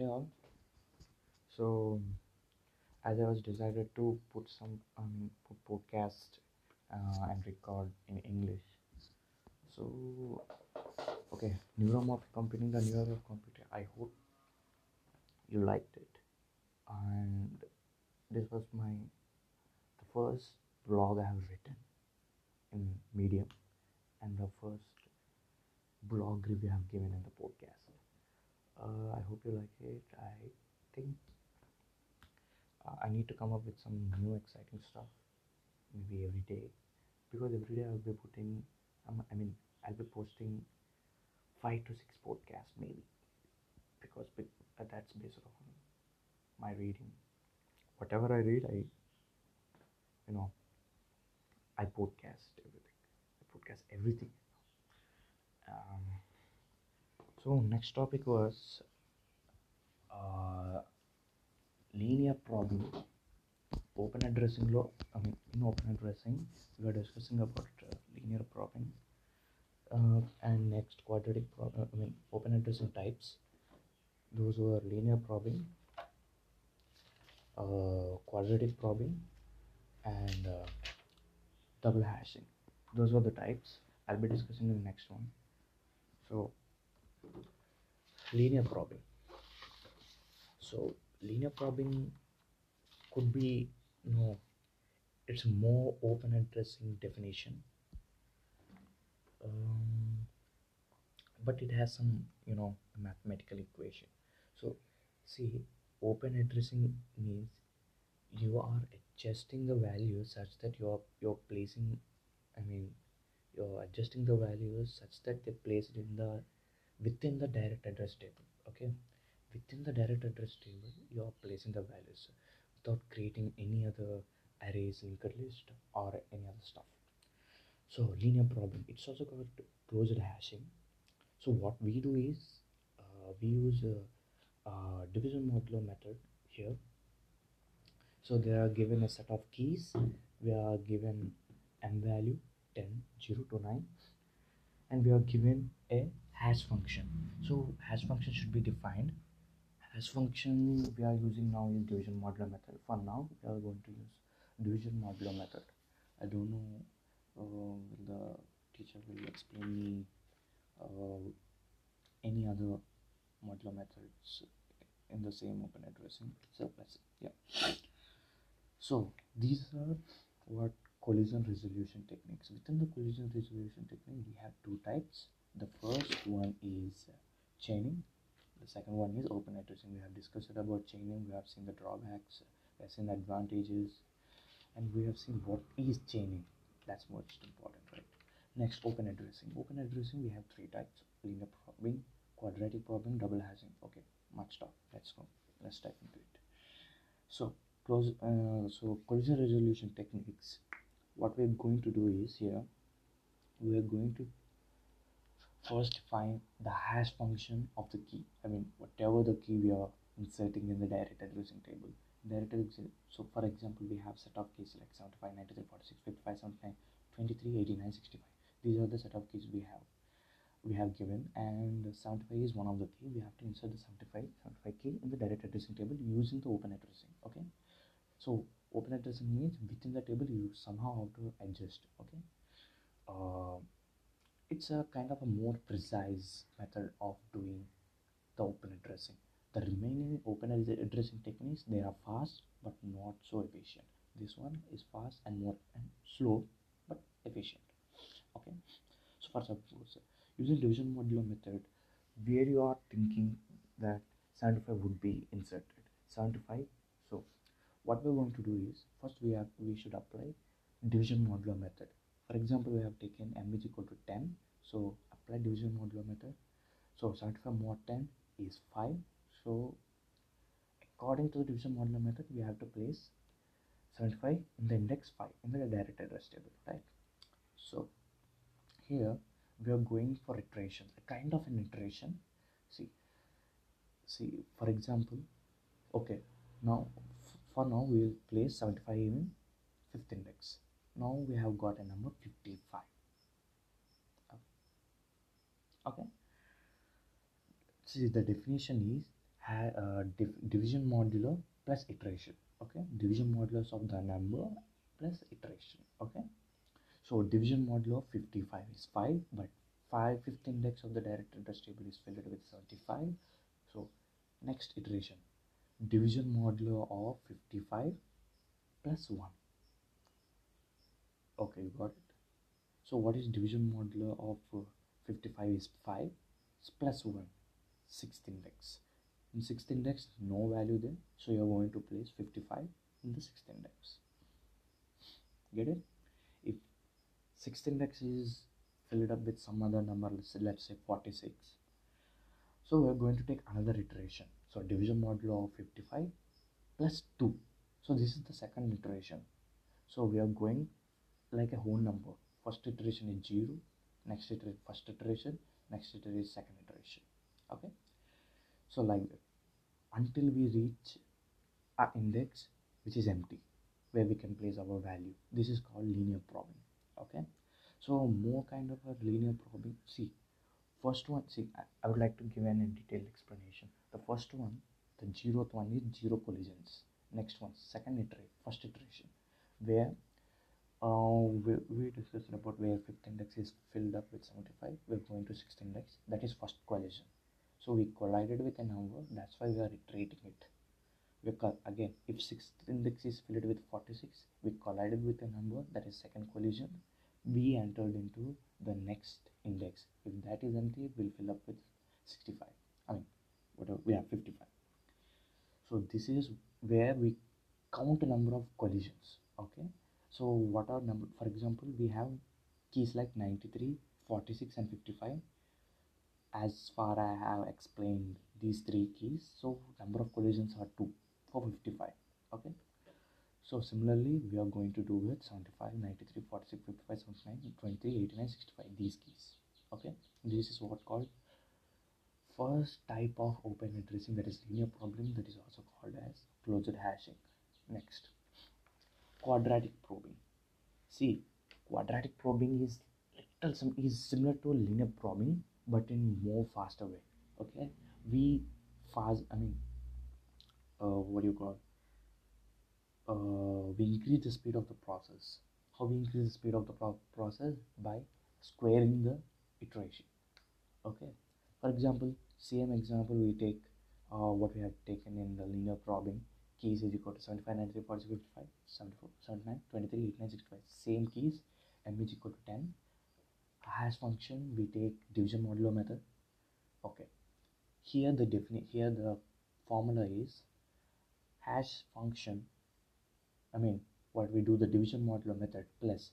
Hey all. So, as I was decided to put some um podcast uh, and record in English. So, okay, neuromorphic computing, the neuromorphic computer. I hope you liked it, and this was my the first blog I have written in Medium, and the first blog review I have given in the podcast. Uh, I hope you like it. I think uh, I need to come up with some new exciting stuff, maybe every day, because every day I'll be putting, um, I mean, I'll be posting five to six podcasts maybe, because be- uh, that's based on my reading. Whatever I read, I, you know, I podcast everything. I podcast everything. Um, so next topic was uh, linear probing. Open addressing law. I mean, in open addressing, we are discussing about uh, linear probing. Uh, and next quadratic prob. I mean, open addressing types. Those were linear probing, uh, quadratic probing, and uh, double hashing. Those were the types. I'll be discussing in the next one. So, linear probing. So, linear probing could be you no, it's more open addressing definition. Um, but it has some, you know, mathematical equation. So, see, open addressing means you are adjusting the values such that you're you're placing i mean you're adjusting the values such that they placed in the within the direct address table okay? Within the direct address table you're placing the values without creating any other arrays linked list or any other stuff. So linear probing it's also got closed hashing. So what we do is uh, we use division modulo method here. So they are given a set of keys. We are given m value 10 0 to 9 and we are given a hash function. So hash function should be defined. Hash function we are using now is division modular method. For now we are going to use division modular method. I don't know uh, the teacher will explain me uh, any other modular methods in the same open addressing? So yeah. So these are what collision resolution techniques. Within the collision resolution technique, we have two types. The first one is uh, chaining. The second one is open addressing. We have discussed about chaining. We have seen the drawbacks. We have seen the advantages, and we have seen what is chaining. That's most important, right? Next, open addressing. Open addressing, we have three types: linear probing, quadratic probing, double hashing. Okay, much talk. Let's go. Let's dive into it. So close uh, so collision resolution techniques what we're going to do is here we're going to first find the hash function of the key. I mean whatever the key we are inserting in the direct addressing table. Direct addressing so for example we have set of keys like 75 93 46 55 79 23 89 65 these are the set of keys we have we have given and 75 is one of the key. We have to insert the 75 75 key in the direct addressing table using the open addressing okay? So open addressing means within the table you somehow have to adjust okay? Uh, it's a kind of a more precise method of doing the open addressing. The remaining open addressing techniques they are fast but not so efficient. This one is fast and more and slow but efficient okay? So for suppose using division modulo method where you are thinking that 75 would be inserted? 75 so what we're going to do is first we have we should apply division modulo method. For example we have taken m is equal to 10 so apply division modulo method. So 75 mod 10 is 5 so according to the division modulo method we have to place 75 in the index 5 in the direct address table right? So here we are going for iteration a kind of an iteration. See see for example okay now for now we will place 75 in fifth index. Now we have got a number 55 okay. See the definition is uh, div- division modulo plus iteration. Okay. Division modulus of the number plus iteration. Okay. So division modulo 55 is 5 but 5 fifth index of the direct address table is filled with 75 so next iteration division modulo of 55 plus 1 okay you got it? So what is division modulo of uh, 55 is 5 it's plus 1 sixth index. In sixth index no value there so you're going to place 55 in the sixth index. Get it? If sixth index is filled up with some other number let's say, let's say 46 so we're going to take another iteration so division modulo of 55 plus 2 so this is the second iteration. So we are going like a whole number. First iteration is 0 next iteration first iteration next iteration is second iteration. Okay? So like that. Until we reach a index which is empty where we can place our value. This is called linear probing. Okay? So more kind of a linear probing. See first one see I, would like to give an in detailed explanation. The first one the zeroth one is zero collisions. Next one second iteration first iteration where uh, we, we discussed about where fifth index is filled up with 75 we're going to sixth index that is first collision. So we collided with a number that's why we are iterating it. Because again if sixth index is filled with 46 we collided with a number that is second collision we entered into the next index. If that is empty we'll fill up with 65 i mean whatever we have 55 so this is where we count number of collisions okay? So what are number for example we have keys like 93 46 and 55 as far i have explained these three keys so number of collisions are 2 for 55 okay so similarly we are going to do with 75 93 46 55 79 23 89 65 these keys okay? This is what called first type of open addressing that is linear probing that is also called as closed hashing. Next quadratic probing. See quadratic probing is little some is similar to linear probing but in more faster way okay? We fast i mean uh, what do you call we increase the speed of the process. How we increase the speed of the pro- process? By squaring the iteration. Okay? For example same example we take uh, what we have taken in the linear probing keys is equal to 75 93 46 55 74 79 23 89 65 same keys. M is equal to 10 hash function we take division modulo method. Okay. Here the defini- here the formula is hash function i mean what we do the division modulo method plus.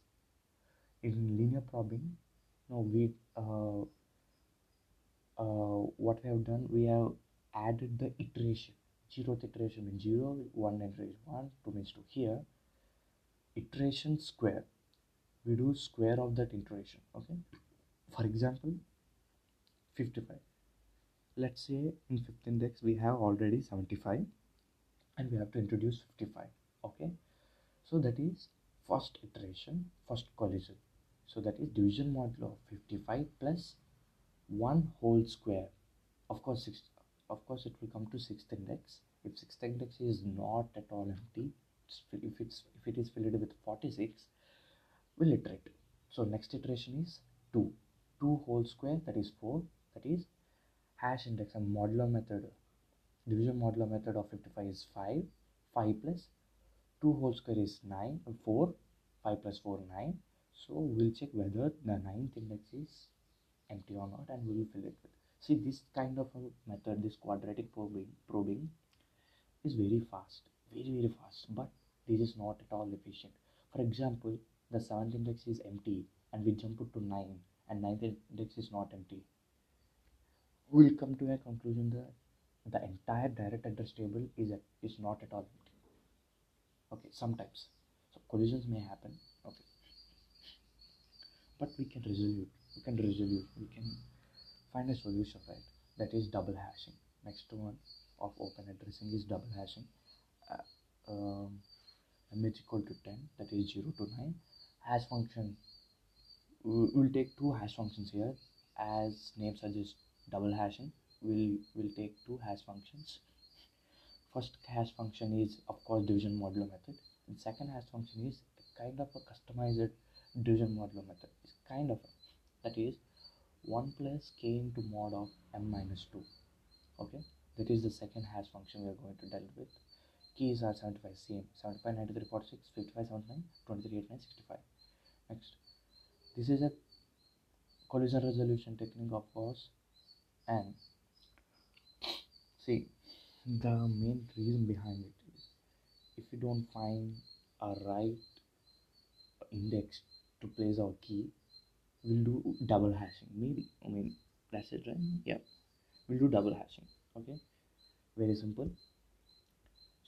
In linear probing no we uh, uh, what we have done we have added the iteration zeroth iteration means 0 1 iteration 1 2 means 2 here. Iteration square we do square of that iteration okay? For example 55 let's say in fifth index we have already 75 and we have to introduce 55 okay so that is first iteration first collision. So that is division modulo of 55 plus 1 whole square. Of course six, of course it will come to sixth index if sixth index is not at all empty if it's if it is filled with 46 we'll iterate. So next iteration is 2 2 whole square that is 4 that is hash index and modulo method. Division modulo method of 55 is 5 5 plus 2 whole square is 9 and 4 5 plus 4 9 so we'll check whether the ninth index is empty or not and we will fill it with. See this kind of a method this quadratic probing probing is very fast very very fast but this is not at all efficient. For example the seventh index is empty and we jump it to 9 and ninth index is not empty. We'll come to a conclusion that the entire direct address table is is not at all empty okay sometimes. So collisions may happen. Okay. But we can resolve we can resolve we can find a solution right? That is double hashing. Next one of open addressing is double hashing. Uh, um, is equal to 10 that is 0 to 9 hash function we will take two hash functions here. As name suggests double hashing. We'll will take two hash functions first hash function is of course division modulo method. And second hash function is kind of a customized division modulo method. It's kind of a, that is 1 plus k into mod of m minus 2 okay? That is the second hash function we are going to deal with. Keys are 75 same. 75 93 46 55 79 23 89 65 next. This is a collision resolution technique of course. And see the main reason behind it is if you don't find a right index to place our key we'll do double hashing. Maybe i mean that's it right? Mm-hmm. Yeah. We'll do double hashing okay? Very simple.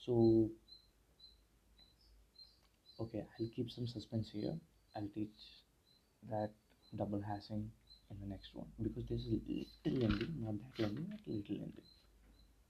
So okay i'll keep some suspense here. I'll teach that double hashing in the next one because this is little lengthy not that lengthy but little lengthy